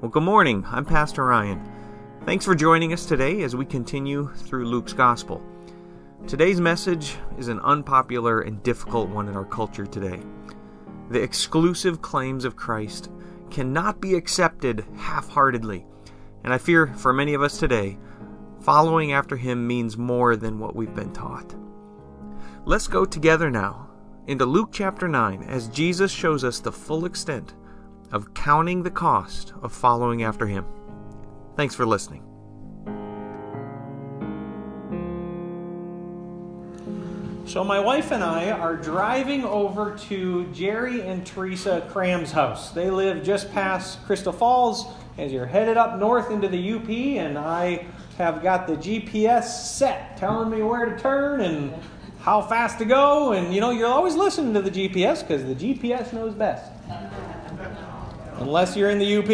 Well, good morning. I'm Pastor Ryan. Thanks for joining us today as we continue through Luke's Gospel. Today's message is an unpopular and difficult one in our culture today. The exclusive claims of Christ cannot be accepted half heartedly, and I fear for many of us today, following after him means more than what we've been taught. Let's go together now into Luke chapter 9 as Jesus shows us the full extent of counting the cost of following after Him. Thanks for listening. So, my wife and I are driving over to Jerry and Teresa Cram's house. They live just past Crystal Falls as you're headed up north into the UP, and I have got the GPS set telling me where to turn and how fast to go. And you know, you're always listening to the GPS because the GPS knows best unless you're in the UP.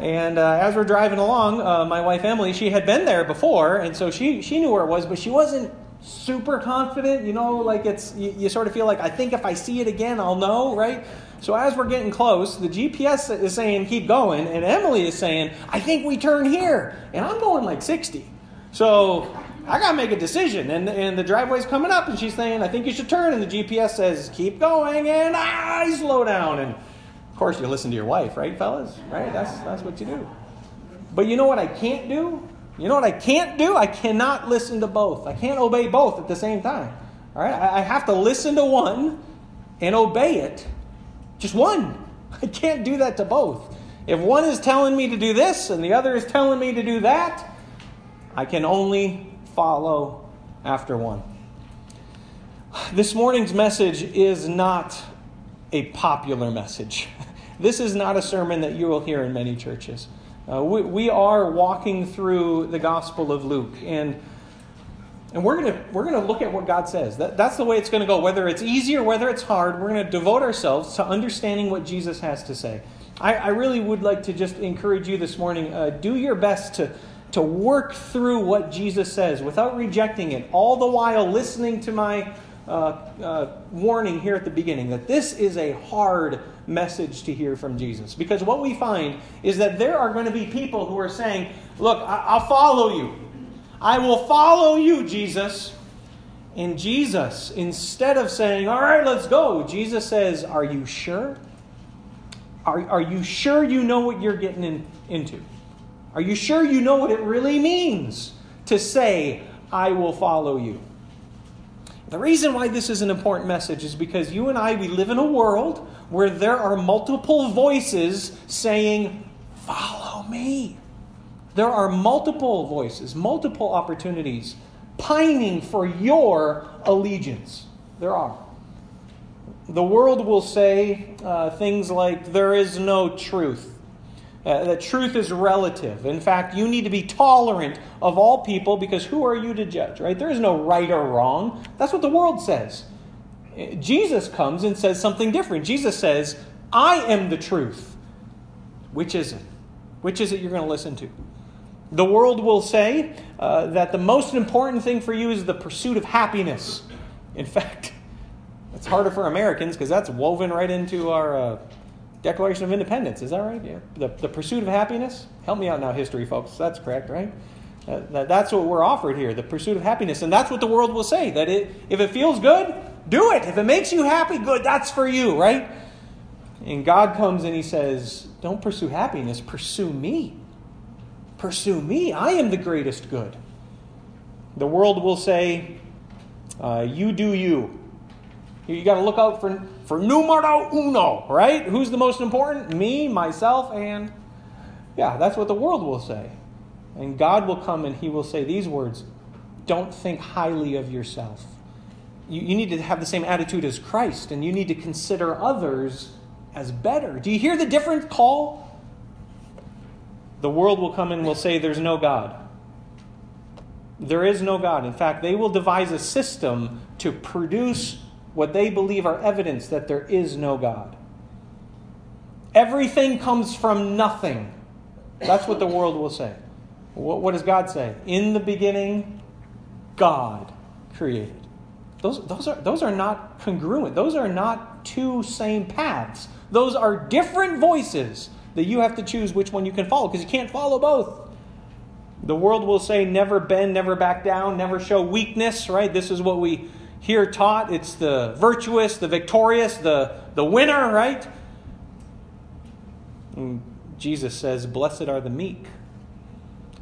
And uh, as we're driving along, uh, my wife Emily, she had been there before, and so she, she knew where it was, but she wasn't super confident. You know, like it's, you, you sort of feel like, I think if I see it again, I'll know, right? So as we're getting close, the GPS is saying keep going, and Emily is saying, I think we turn here. And I'm going like 60. So I got to make a decision. And, and the driveway's coming up, and she's saying, I think you should turn. And the GPS says, keep going, and I slow down. And of course, you listen to your wife, right, fellas? Right? That's, that's what you do. But you know what I can't do? You know what I can't do? I cannot listen to both. I can't obey both at the same time. All right? I have to listen to one and obey it. Just one. I can't do that to both. If one is telling me to do this and the other is telling me to do that, I can only follow after one. This morning's message is not a popular message. This is not a sermon that you will hear in many churches. Uh, we, we are walking through the Gospel of Luke, and, and we're going we're gonna look at what God says. That, that's the way it's going to go. Whether it's easy or whether it's hard, we're going to devote ourselves to understanding what Jesus has to say. I, I really would like to just encourage you this morning uh, do your best to, to work through what Jesus says without rejecting it, all the while listening to my uh, uh, warning here at the beginning that this is a hard message to hear from Jesus. Because what we find is that there are going to be people who are saying, Look, I- will follow you. I will follow you, Jesus. And Jesus, instead of saying, All right, let's go, Jesus says, Are you sure? Are, are you sure you know what you're getting in, into? Are you sure you know what it really means to say, I will follow you? The reason why this is an important message is because you and I, we live in a world where there are multiple voices saying, Follow me. There are multiple voices, multiple opportunities pining for your allegiance. There are. The world will say uh, things like, There is no truth. Uh, that truth is relative. In fact, you need to be tolerant of all people because who are you to judge, right? There is no right or wrong. That's what the world says. Jesus comes and says something different. Jesus says, I am the truth. Which is it? Which is it you're going to listen to? The world will say uh, that the most important thing for you is the pursuit of happiness. In fact, it's harder for Americans because that's woven right into our. Uh, Declaration of Independence, is that right? Yeah. The, the pursuit of happiness? Help me out now, history folks. That's correct, right? Uh, that, that's what we're offered here the pursuit of happiness. And that's what the world will say that it, if it feels good, do it. If it makes you happy, good, that's for you, right? And God comes and He says, Don't pursue happiness, pursue me. Pursue me. I am the greatest good. The world will say, uh, You do you. You got to look out for, for numero uno, right? Who's the most important? Me, myself, and yeah, that's what the world will say. And God will come and He will say these words Don't think highly of yourself. You, you need to have the same attitude as Christ, and you need to consider others as better. Do you hear the different call? The world will come and will say, There's no God. There is no God. In fact, they will devise a system to produce what they believe are evidence that there is no God. Everything comes from nothing. That's what the world will say. What, does God say? In the beginning, God created. Those, those, are, those are not congruent. Those are not two same paths. Those are different voices that you have to choose which one you can follow because you can't follow both. The world will say never bend, never back down, never show weakness, right? This is what we hear taught. It's the virtuous, the victorious, the, the winner, right? And Jesus says, Blessed are the meek.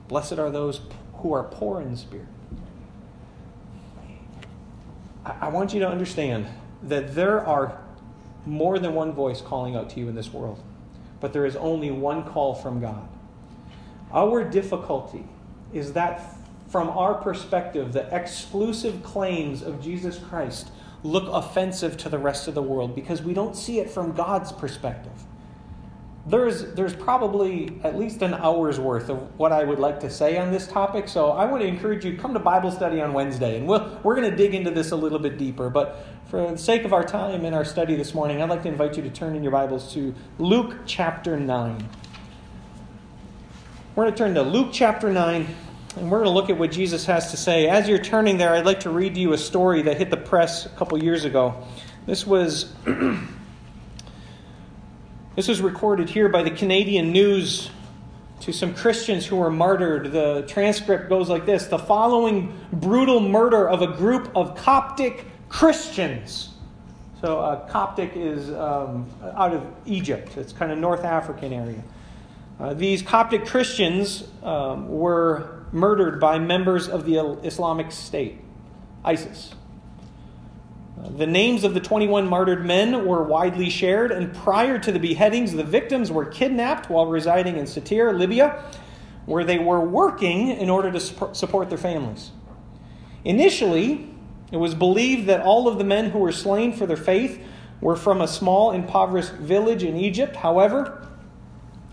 Blessed are those who are poor in spirit. I want you to understand that there are more than one voice calling out to you in this world, but there is only one call from God. Our difficulty is that, from our perspective, the exclusive claims of Jesus Christ look offensive to the rest of the world because we don't see it from God's perspective there's there's probably at least an hour's worth of what I would like to say on this topic. So I want to encourage you to come to Bible study on Wednesday, and we'll, we're going to dig into this a little bit deeper. But for the sake of our time in our study this morning, I'd like to invite you to turn in your Bibles to Luke chapter nine. We're going to turn to Luke chapter nine. And we're going to look at what Jesus has to say. As you're turning there, I'd like to read to you a story that hit the press a couple years ago. This was This was recorded here by the Canadian News to some Christians who were martyred. The transcript goes like this The following brutal murder of a group of Coptic Christians. So, uh, Coptic is um, out of Egypt, it's kind of North African area. Uh, these Coptic Christians um, were murdered by members of the Islamic State, ISIS. Uh, the names of the 21 martyred men were widely shared, and prior to the beheadings, the victims were kidnapped while residing in Sirte, Libya, where they were working in order to support their families. Initially, it was believed that all of the men who were slain for their faith were from a small, impoverished village in Egypt. However,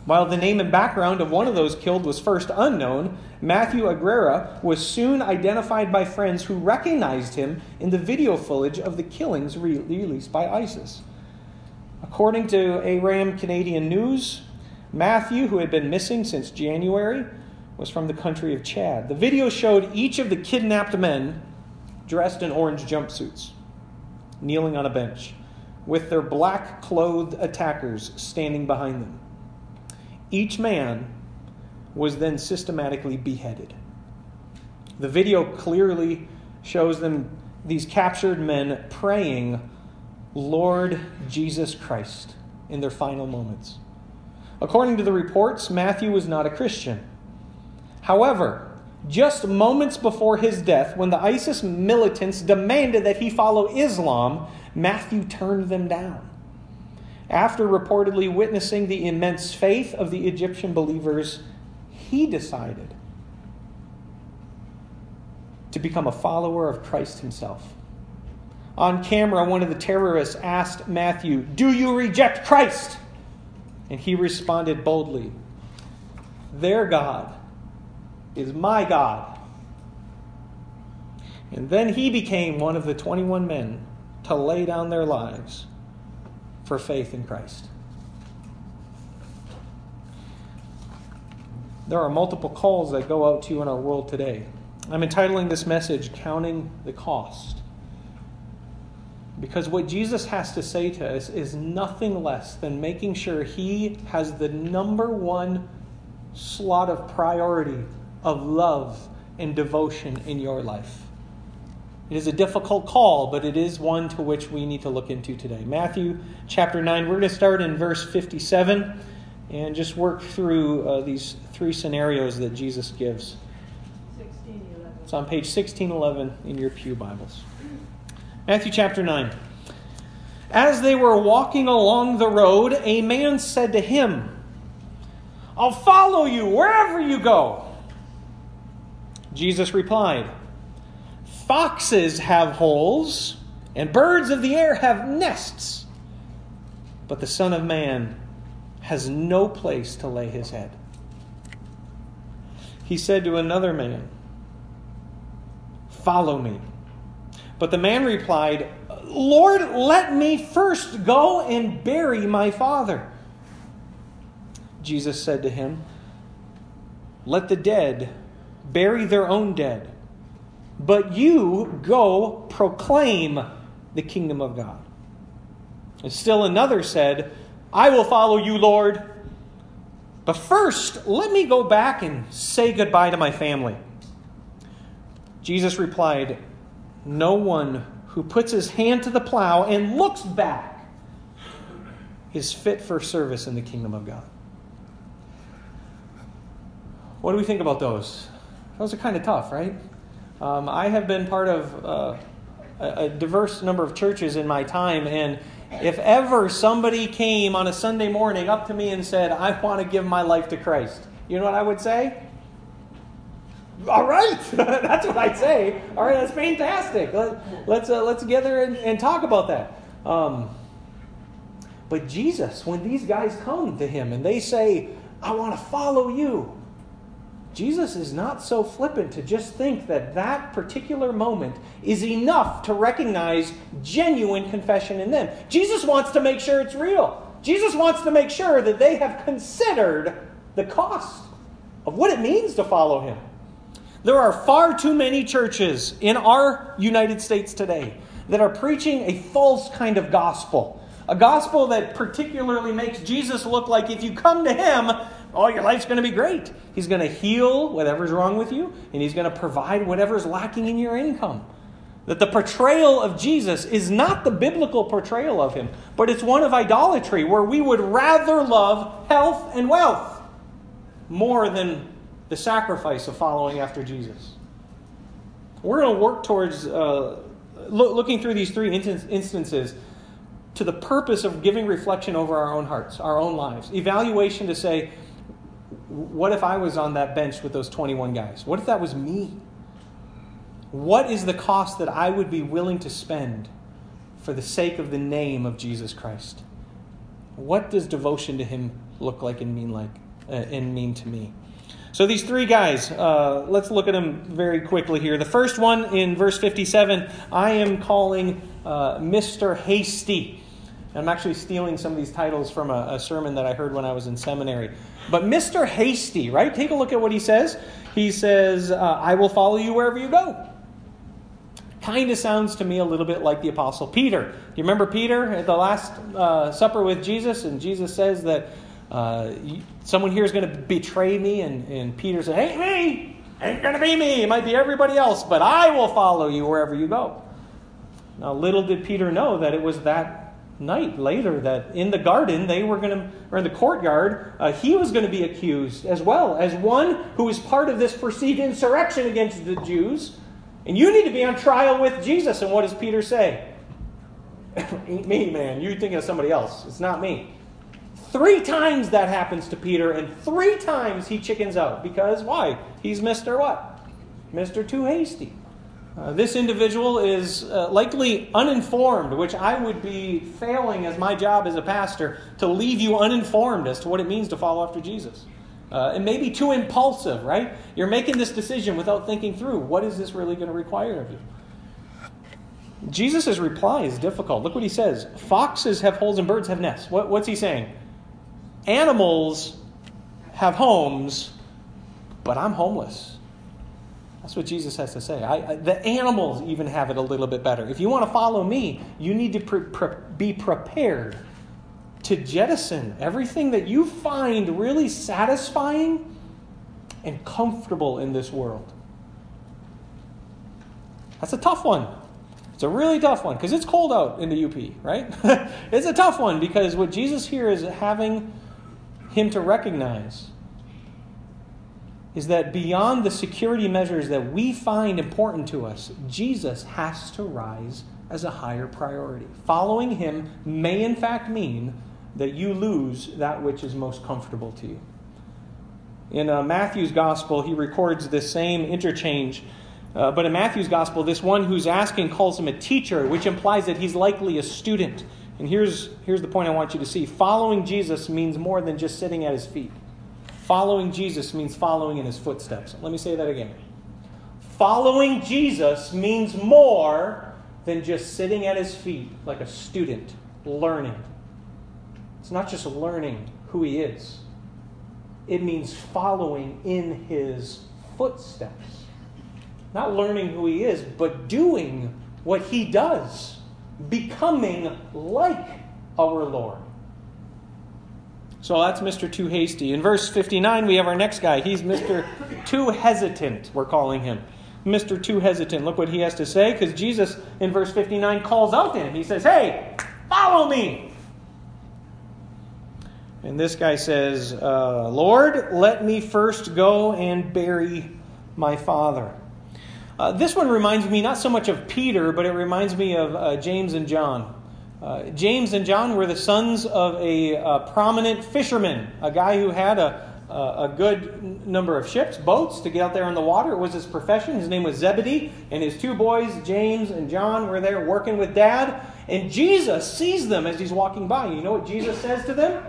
while the name and background of one of those killed was first unknown, Matthew Aguilera was soon identified by friends who recognized him in the video footage of the killings re- released by ISIS. According to ARAM Canadian News, Matthew, who had been missing since January, was from the country of Chad. The video showed each of the kidnapped men dressed in orange jumpsuits, kneeling on a bench, with their black clothed attackers standing behind them. Each man was then systematically beheaded. The video clearly shows them, these captured men, praying, Lord Jesus Christ, in their final moments. According to the reports, Matthew was not a Christian. However, just moments before his death, when the ISIS militants demanded that he follow Islam, Matthew turned them down. After reportedly witnessing the immense faith of the Egyptian believers, he decided to become a follower of Christ himself. On camera, one of the terrorists asked Matthew, Do you reject Christ? And he responded boldly, Their God is my God. And then he became one of the 21 men to lay down their lives for faith in Christ. There are multiple calls that go out to you in our world today. I'm entitling this message, Counting the Cost. Because what Jesus has to say to us is nothing less than making sure he has the number one slot of priority of love and devotion in your life. It is a difficult call, but it is one to which we need to look into today. Matthew chapter 9, we're going to start in verse 57 and just work through uh, these three scenarios that Jesus gives. It's on page 1611 in your Pew Bibles. Matthew chapter 9. As they were walking along the road, a man said to him, I'll follow you wherever you go. Jesus replied, Foxes have holes, and birds of the air have nests, but the Son of Man has no place to lay his head. He said to another man, Follow me. But the man replied, Lord, let me first go and bury my father. Jesus said to him, Let the dead bury their own dead, but you go proclaim the kingdom of God. And still another said, I will follow you, Lord, But first, let me go back and say goodbye to my family. Jesus replied, No one who puts his hand to the plow and looks back is fit for service in the kingdom of God. What do we think about those? Those are kind of tough, right? Um, I have been part of uh, a, diverse number of churches in my time, and if ever somebody came on a Sunday morning up to me and said, I want to give my life to Christ, you know what I would say? All right, that's what I'd say. All right, that's fantastic. Let, us let's, uh, let's together and, and talk about that. Um, but Jesus, when these guys come to him and they say, I want to follow you, Jesus is not so flippant to just think that that particular moment is enough to recognize genuine confession in them. Jesus wants to make sure it's real. Jesus wants to make sure that they have considered the cost of what it means to follow him. There are far too many churches in our United States today that are preaching a false kind of gospel. A gospel that particularly makes Jesus look like if you come to him, oh, your life's going to be great. He's going to heal whatever's wrong with you, and He's going to provide whatever's lacking in your income. That the portrayal of Jesus is not the biblical portrayal of Him, but it's one of idolatry, where we would rather love health and wealth more than the sacrifice of following after Jesus. We're going to work towards uh, lo- looking through these three instances to the purpose of giving reflection over our own hearts, our own lives. Evaluation to say, what if I was on that bench with those 21 guys? What if that was me? What is the cost that I would be willing to spend for the sake of the name of Jesus Christ? What does devotion to Him look like and mean like uh, and mean to me? So these three guys, uh, let's look at them very quickly here. The first one in verse 57, I am calling uh, Mr. Hasty. I'm actually stealing some of these titles from a, a sermon that I heard when I was in seminary. But Mr. Hasty, right? Take a look at what he says. He says, uh, I will follow you wherever you go. Kind of sounds to me a little bit like the Apostle Peter. Do you remember Peter at the Last uh, Supper with Jesus? And Jesus says that uh, someone here is going to betray me. And, and Peter said, Ain't me. Ain't going to be me. It might be everybody else, but I will follow you wherever you go. Now, little did Peter know that it was that night later that in the garden they were going to, or in the courtyard, uh, he was going to be accused as well as one who was part of this perceived insurrection against the Jews. And you need to be on trial with Jesus. And what does Peter say? Ain't me, man. You're thinking of somebody else. It's not me. Three times that happens to Peter, and three times he chickens out. Because why? He's Mr. What? Mr. Too Hasty. Uh, this individual is uh, likely uninformed, which I would be failing as my job as a pastor to leave you uninformed as to what it means to follow after Jesus. Uh, it may be too impulsive, right? You're making this decision without thinking through what is this really going to require of you? Jesus' reply is difficult. Look what he says Foxes have holes and birds have nests. What, what's he saying? Animals have homes, but I'm homeless. That's what Jesus has to say. I, the animals even have it a little bit better. If you want to follow me, you need to pre- pre- be prepared to jettison everything that you find really satisfying and comfortable in this world. That's a tough one. It's a really tough one because it's cold out in the UP, right? it's a tough one because what Jesus here is having him to recognize is that beyond the security measures that we find important to us, Jesus has to rise as a higher priority. Following him may, in fact, mean that you lose that which is most comfortable to you. In uh, Matthew's gospel, he records this same interchange. Uh, but in Matthew's gospel, this one who's asking calls him a teacher, which implies that he's likely a student. And here's, here's the point I want you to see following Jesus means more than just sitting at his feet. Following Jesus means following in his footsteps. Let me say that again. Following Jesus means more than just sitting at his feet like a student learning. It's not just learning who he is, it means following in his footsteps. Not learning who he is, but doing what he does, becoming like our Lord. So that's Mr. Too Hasty. In verse 59, we have our next guy. He's Mr. Too Hesitant, we're calling him. Mr. Too Hesitant. Look what he has to say, because Jesus in verse 59 calls out to him. He says, Hey, follow me. And this guy says, uh, Lord, let me first go and bury my father. Uh, this one reminds me not so much of Peter, but it reminds me of uh, James and John. Uh, James and John were the sons of a, a, prominent fisherman, a guy who had a, a, good number of ships, boats to get out there on the water. It was his profession. His name was Zebedee, and his two boys, James and John, were there working with dad. And Jesus sees them as he's walking by. You know what Jesus says to them?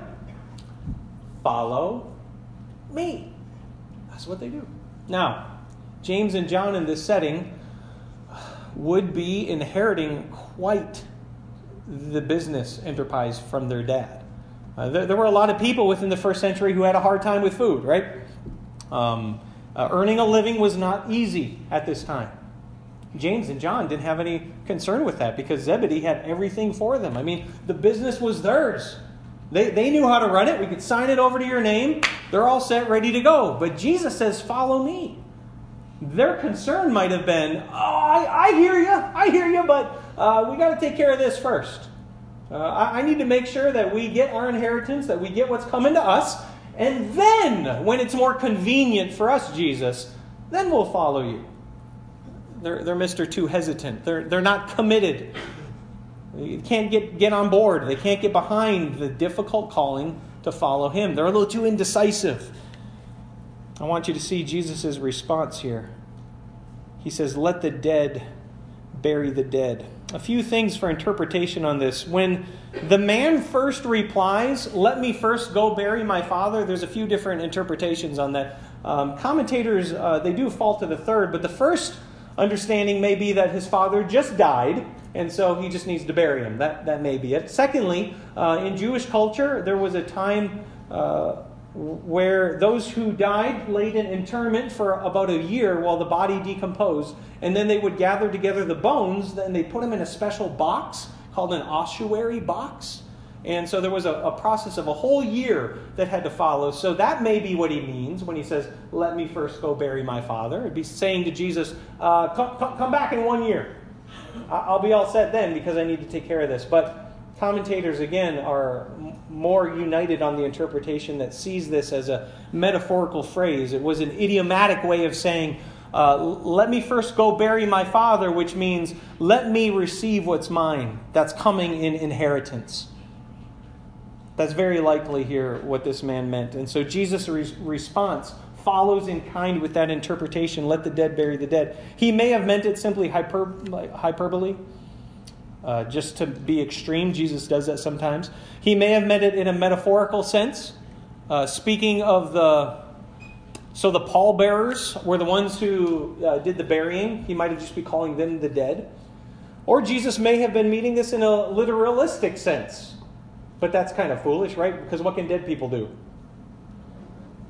Follow me. That's what they do. Now, James and John in this setting would be inheriting quite the business enterprise from their dad. Uh, there, there, were a lot of people within the first century who had a hard time with food, right? Um, uh, earning a living was not easy at this time. James and John didn't have any concern with that because Zebedee had everything for them. I mean, the business was theirs. They, they knew how to run it. We could sign it over to your name. They're all set, ready to go. But Jesus says, Follow me. Their concern might have been, Oh, I, I hear you. I hear you, but uh, we got to take care of this first. Uh, I, I need to make sure that we get our inheritance, that we get what's coming to us. And then, when it's more convenient for us, Jesus, then we'll follow you. They're, they're Mr. Too hesitant. They're, they're not committed. They can't get, get on board. They can't get behind the difficult calling to follow him. They're a little too indecisive. I want you to see Jesus' response here. He says, Let the dead bury the dead. A few things for interpretation on this. When the man first replies, Let me first go bury my father, there's a few different interpretations on that. Um, commentators, uh, they do fall to the third, but the first understanding may be that his father just died and so he just needs to bury him. That, that may be it. Secondly, uh, in Jewish culture, there was a time uh, where those who died laid in interment for about a year while the body decomposed, and then they would gather together the bones, and they put them in a special box called an ossuary box. And so there was a, a, process of a whole year that had to follow. So that may be what he means when he says, Let me first go bury my father. It'd be saying to Jesus, uh, come, come back in one year. I'll be all set then because I need to take care of this. But commentators, again, are more united on the interpretation that sees this as a metaphorical phrase. It was an idiomatic way of saying, uh, let me first go bury my father, which means let me receive what's mine. That's coming in inheritance. That's very likely here what this man meant. And so Jesus' re- response follows in kind with that interpretation let the dead bury the dead. He may have meant it simply hyper, hyperbole, uh, just to be extreme. Jesus does that sometimes. He may have meant it in a metaphorical sense. Uh, speaking of the. So the pallbearers were the ones who uh, did the burying. He might have just be calling them the dead. Or Jesus may have been meaning this in a literalistic sense. But that's kind of foolish, right? Because what can dead people do?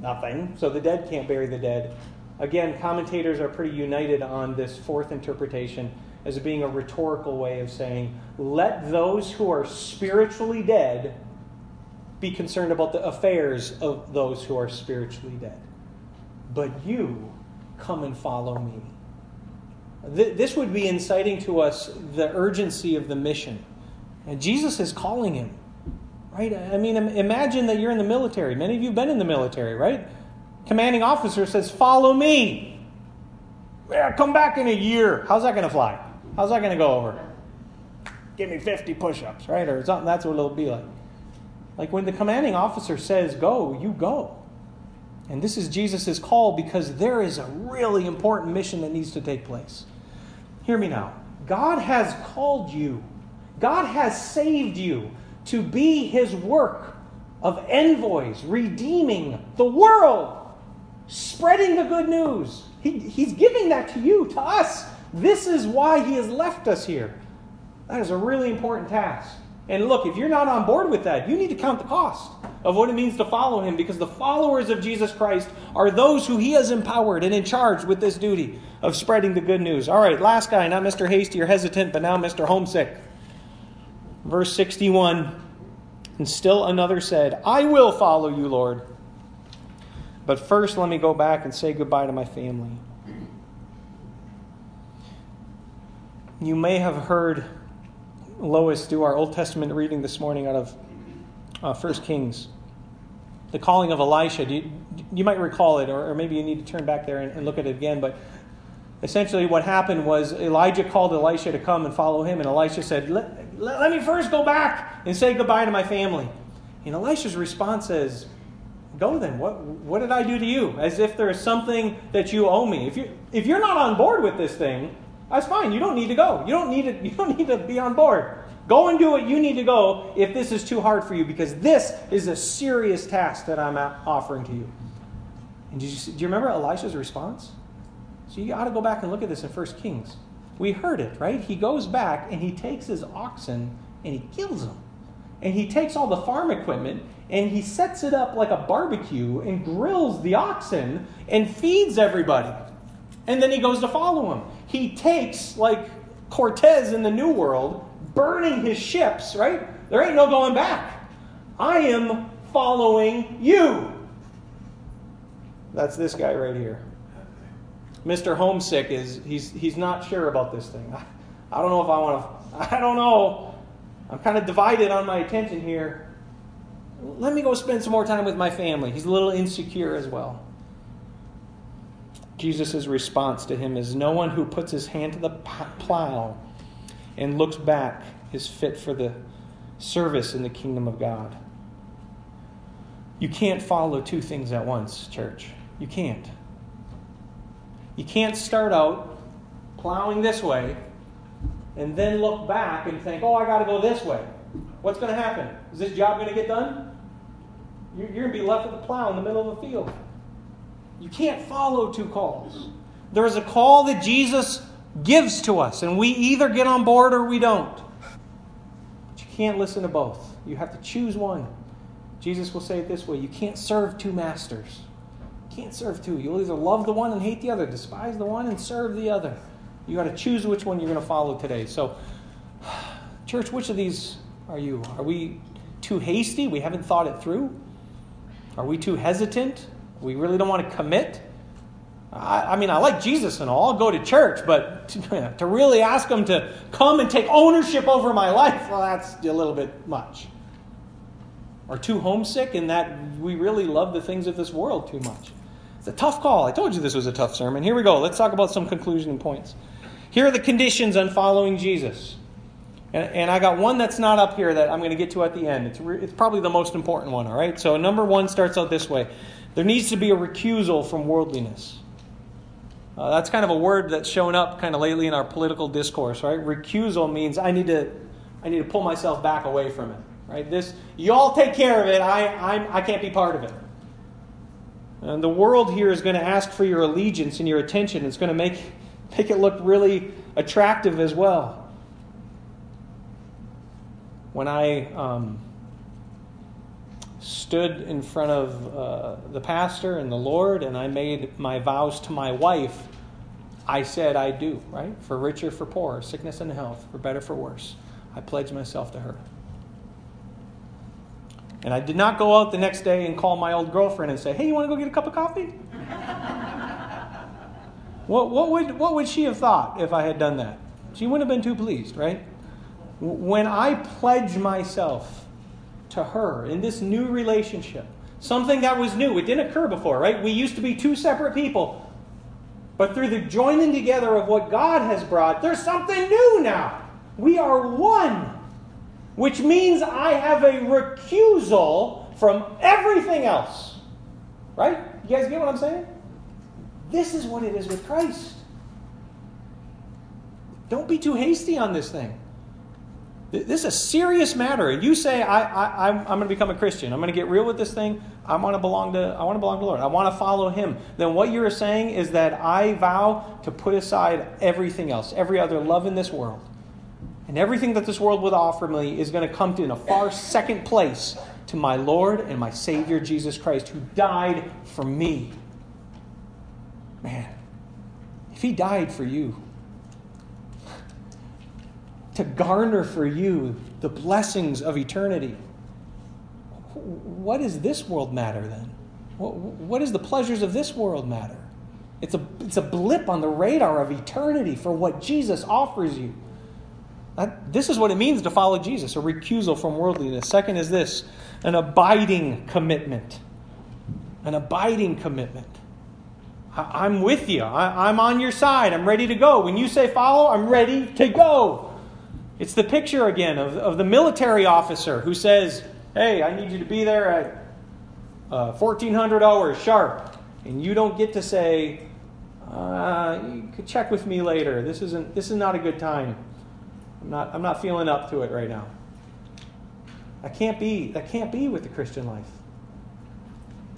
Nothing. So the dead can't bury the dead. Again, commentators are pretty united on this fourth interpretation as being a rhetorical way of saying, let those who are spiritually dead be concerned about the affairs of those who are spiritually dead. But you come and follow me. This would be inciting to us the urgency of the mission. And Jesus is calling him. Right? I mean, imagine that you're in the military. Many of you have been in the military, right? Commanding officer says, Follow me. Yeah, come back in a year. How's that going to fly? How's that going to go over? Give me 50 push ups, right? Or something. That's what it'll be like. Like when the commanding officer says, Go, you go. And this is Jesus' call because there is a really important mission that needs to take place. Hear me now. God has called you, God has saved you to be his work of envoys, redeeming the world, spreading the good news. He, he's giving that to you, to us. This is why he has left us here. That is a really important task. And look, if you're not on board with that, you need to count the cost of what it means to follow him because the followers of Jesus Christ are those who he has empowered and in charge with this duty of spreading the good news. All right, last guy, not Mr. Hasty or hesitant, but now Mr. Homesick. Verse 61 And still another said, I will follow you, Lord. But first, let me go back and say goodbye to my family. You may have heard Lois do our Old Testament reading this morning out of uh, 1 Kings. The calling of Elisha. You, you, might recall it, or, or, maybe you need to turn back there and, and look at it again. But essentially, what happened was Elijah called Elisha to come and follow him, and Elisha said, let, let, let me first go back and say goodbye to my family. And Elisha's response is, Go then. What, what did I do to you? As if there is something that you owe me. If, you, if you're not on board with this thing, that's fine. You don't need to go. You don't need to, you don't need to be on board. Go and do what you need to go if this is too hard for you, because this is a serious task that I'm offering to you. And you, do you remember Elisha's response? So you got to go back and look at this in 1 Kings. We heard it, right? He goes back and he takes his oxen and he kills them. And he takes all the farm equipment and he sets it up like a barbecue and grills the oxen and feeds everybody. And then he goes to follow him he takes, like Cortez in the New World, burning his ships, right? There ain't no going back. I am following you. That's this guy right here. Mr. Homesick is he's he's not sure about this thing. I, I don't know if I want to I don't know. I'm kind of divided on my attention here. Let me go spend some more time with my family. He's a little insecure as well. Jesus' response to him is No one who puts his hand to the plow and looks back is fit for the service in the kingdom of God. You can't follow two things at once, church. You can't. You can't start out plowing this way and then look back and think, oh, I got to go this way. What's going to happen? Is this job going to get done? You're going to be left with the plow in the middle of the field. You can't follow two calls. There is a call that Jesus gives to us, and we either get on board or we don't. But you can't listen to both. You have to choose one. Jesus will say it this way you can't serve two masters. You can't serve two. You'll either love the one and hate the other, despise the one and serve the other. You got to choose which one you're going to follow today. So, church, which of these are you? Are we too hasty? We haven't thought it through? Are we too hesitant? We really don't want to commit. I, I mean, I like Jesus and all. I'll go to church, but to, to really ask Him to come and take ownership over my life, well, that's a little bit much. Or too homesick in that we really love the things of this world too much. It's a tough call. I told you this was a tough sermon. Here we go. Let's talk about some conclusion points. Here are the conditions on following Jesus. And, and, I got one that's not up here that I'm going to get to at the end. It's, re, it's probably the most important one, all right? So, number one starts out this way there needs to be a recusal from worldliness. Uh, that's kind of a word that's shown up kind of lately in our political discourse, right? Recusal means I need to, I need to pull myself back away from it, right? This, you all take care of it. I, I'm, I can't be part of it. And the world here is going to ask for your allegiance and your attention. It's going to make, make it look really attractive as well. When I um, stood in front of uh, the pastor and the Lord and I made my vows to my wife, I said I do, right? For richer, for poorer, sickness and health, for better, for worse. I pledged myself to her. And I did not go out the next day and call my old girlfriend and say, hey, you want to go get a cup of coffee? what, what, would, what would she have thought if I had done that? She wouldn't have been too pleased, right? When I pledge myself to her in this new relationship. Something that was new. It didn't occur before, right? We used to be two separate people. But through the joining together of what God has brought, there's something new now. We are one. Which means I have a recusal from everything else. Right? You guys get what I'm saying? This is what it is with Christ. Don't be too hasty on this thing. This is a serious matter. And you say, I, I, I'm, I'm going to become a Christian. I'm going to get real with this thing. I want to belong to, I want to belong to the Lord. I want to follow Him. Then what you're saying is that I vow to put aside everything else, every other love in this world. And everything that this world would offer me is going to come to in a far second place to my Lord and my Savior Jesus Christ, who died for me. Man, if He died for you, to garner for you the blessings of eternity. what does this world matter then? What, what does the pleasures of this world matter? It's a, it's a blip on the radar of eternity for what Jesus offers you. This is what it means to follow Jesus a recusal from worldliness. Second is this an abiding commitment. An abiding commitment. I, am with you. I, I'm on your side. I'm ready to go. When you say follow, I'm ready to go. It's the picture again of, of the military officer who says, Hey, I need you to be there at uh, 1400 hours sharp. And you don't get to say, uh, You could check with me later. This, isn't, this is not a good time. I'm not, I'm not feeling up to it right now. That can't be, that can't be with the Christian life.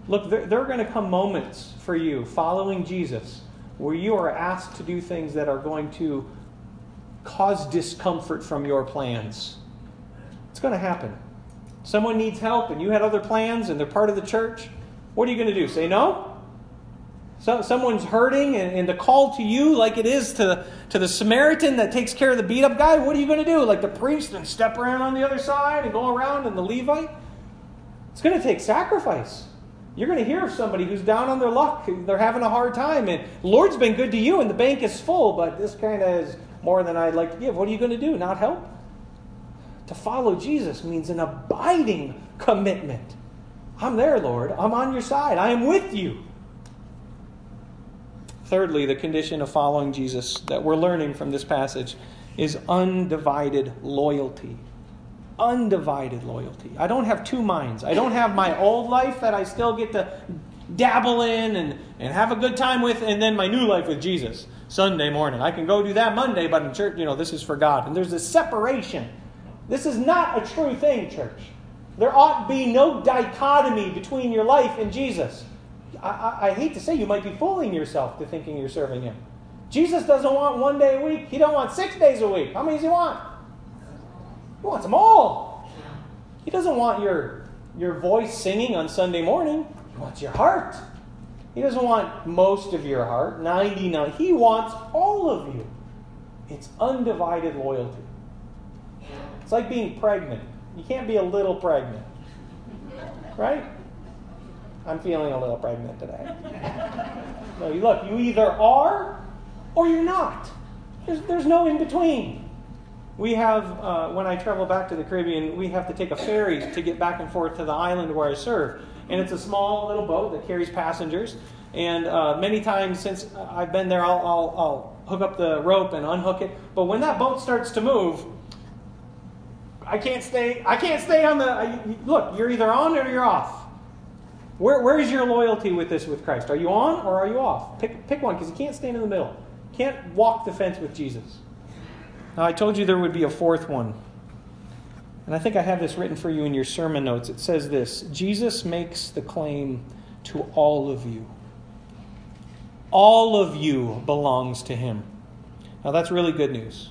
Look, there, there are going to come moments for you following Jesus where you are asked to do things that are going to cause discomfort from your plans. It's going to happen. Someone needs help and you had other plans and they're part of the church. What are you going to do? Say no? So, someone's hurting and, and the call to you, like it is to, to the Samaritan that takes care of the beat up guy, what are you going to do? Like the priest and step around on the other side and go around and the Levite? It's going to take sacrifice. You're going to hear of somebody who's down on their luck. They're having a hard time. And Lord's been good to you and the bank is full, but this kind of is more than I'd like to give. What are you going to do? Not help? To follow Jesus means an abiding commitment. I'm there, Lord. I'm on your side. I am with you. Thirdly, the condition of following Jesus that we're learning from this passage is undivided loyalty. Undivided loyalty. I don't have two minds. I don't have my old life that I still get to dabble in and, and have a good time with, and then my new life with Jesus. Sunday morning. I can go do that Monday, but in church, you know, this is for God. And there's a separation. This is not a true thing, church. There ought to be no dichotomy between your life and Jesus. I, I, hate to say you might be fooling yourself to thinking you're serving him. Jesus doesn't want one day a week. He don't want six days a week. How many does he want? He wants them all. He doesn't want your, your voice singing on Sunday morning. He wants your heart. He doesn't want most of your heart, 99. He wants all of you. It's undivided loyalty. It's like being pregnant. You can't be a little pregnant. Right? I'm feeling a little pregnant today. no, you look, you either are or you're not. There's, there's no in between. We have, uh, when I travel back to the Caribbean, we have to take a ferry to get back and forth to the island where I serve. And it's a small little boat that carries passengers. And uh, many times since I've been there, I'll, I'll, I'll hook up the rope and unhook it. But when that boat starts to move, I can't stay. I can't stay on the. I, look, you're either on or you're off. Where, where is your loyalty with this with Christ? Are you on or are you off? Pick, pick one because you can't stand in the middle. Can't walk the fence with Jesus. Now, I told you there would be a fourth one. And I think I have this written for you in your sermon notes. It says this Jesus makes the claim to all of you. All of you belongs to him. Now, that's really good news.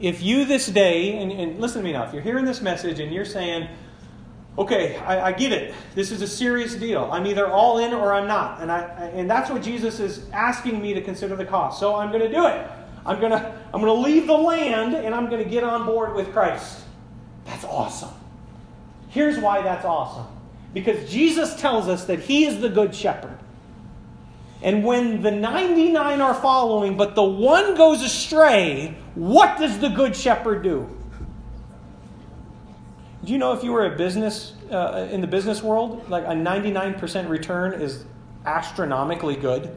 If you this day, and, and listen to me now, if you're hearing this message and you're saying, okay, I, I, get it. This is a serious deal. I'm either all in or I'm not. And, I, and that's what Jesus is asking me to consider the cost. So I'm going to do it. I'm going to, I'm going to leave the land and I'm going to get on board with Christ. That's awesome. Here's why that's awesome. Because Jesus tells us that He is the good shepherd. And when the 99 are following, but the one goes astray, what does the good shepherd do? Do you know if you were a business uh, in the business world, like a 99% return is astronomically good?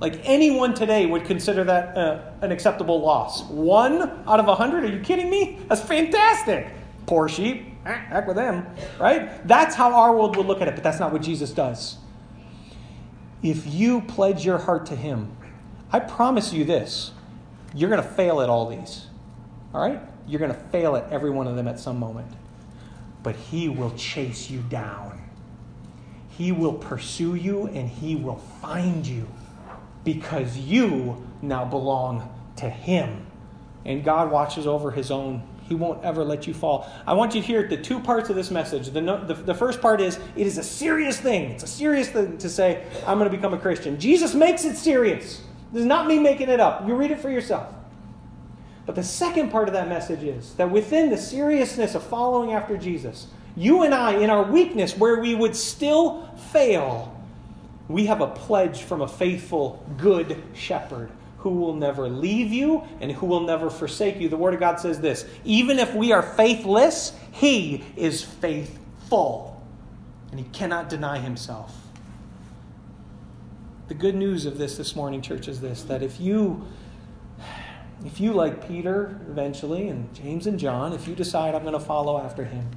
Like anyone today would consider that uh, an acceptable loss. One out of a hundred? Are you kidding me? That's fantastic. Poor sheep. Heck with them, right? That's how our world would look at it, but that's not what Jesus does. If you pledge your heart to Him, I promise you this you're going to fail at all these. All right? You're going to fail at every one of them at some moment but He will chase you down. He will pursue you and He will find you because you now belong to Him. And God watches over His own. He won't ever let you fall. I want you to hear the two parts of this message. The, the, the first part is it is a serious thing. It's a serious thing to say, I'm going to become a Christian. Jesus makes it serious. This is not me making it up. You read it for yourself. But the second part of that message is that within the seriousness of following after Jesus, You and I, in our weakness, where we would still fail, we have a pledge from a faithful, good shepherd who will never leave you and who will never forsake you. The Word of God says this even if we are faithless, He is faithful, and He cannot deny Himself. The good news of this this morning, church, is this that if you if you, like Peter eventually, and James and John, if you decide I'm going to follow after him,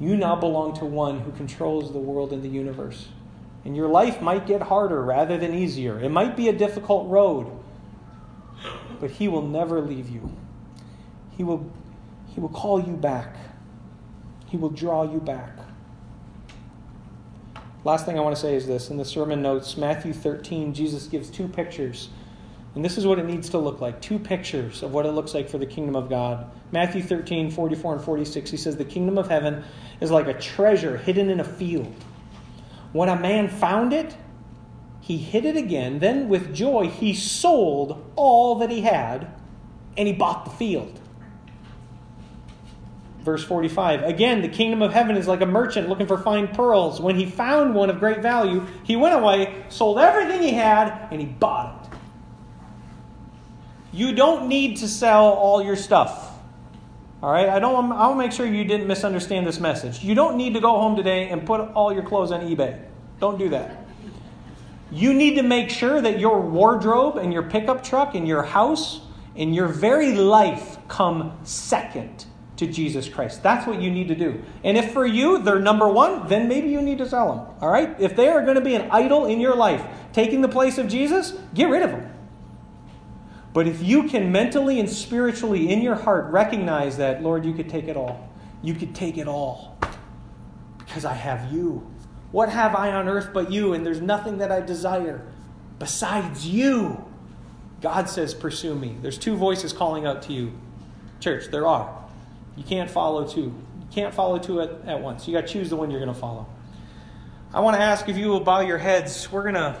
you now belong to one who controls the world and the universe. And your life might get harder rather than easier. It might be a difficult road, but he will never leave you. He will, he will call you back, he will draw you back. Last thing I want to say is this in the sermon notes, Matthew 13, Jesus gives two pictures and this is what it needs to look like two pictures of what it looks like for the kingdom of God. Matthew 13, 44 and 46, he says, The kingdom of heaven is like a treasure hidden in a field. When a man found it, he hid it again. Then, with joy, he sold all that he had and he bought the field. Verse 45 Again, the kingdom of heaven is like a merchant looking for fine pearls. When he found one of great value, he went away, sold everything he had, and he bought it. You don't need to sell all your stuff. All right? I don't I'll make sure you didn't misunderstand this message. You don't need to go home today and put all your clothes on eBay. Don't do that. You need to make sure that your wardrobe and your pickup truck and your house and your very life come second to Jesus Christ. That's what you need to do. And if for you they're number one, then maybe you need to sell them. All right? If they are going to be an idol in your life, taking the place of Jesus, get rid of them. But if you can mentally and spiritually in your heart recognize that, Lord, you could take it all. You could take it all because I have you. What have I on earth but you? And there's nothing that I desire besides you. God says, Pursue me. There's two voices calling out to you. Church, there are. You can't follow two. You can't follow two at, at once. You got to choose the one you're going to follow. I want to ask if you will bow your heads. We're going to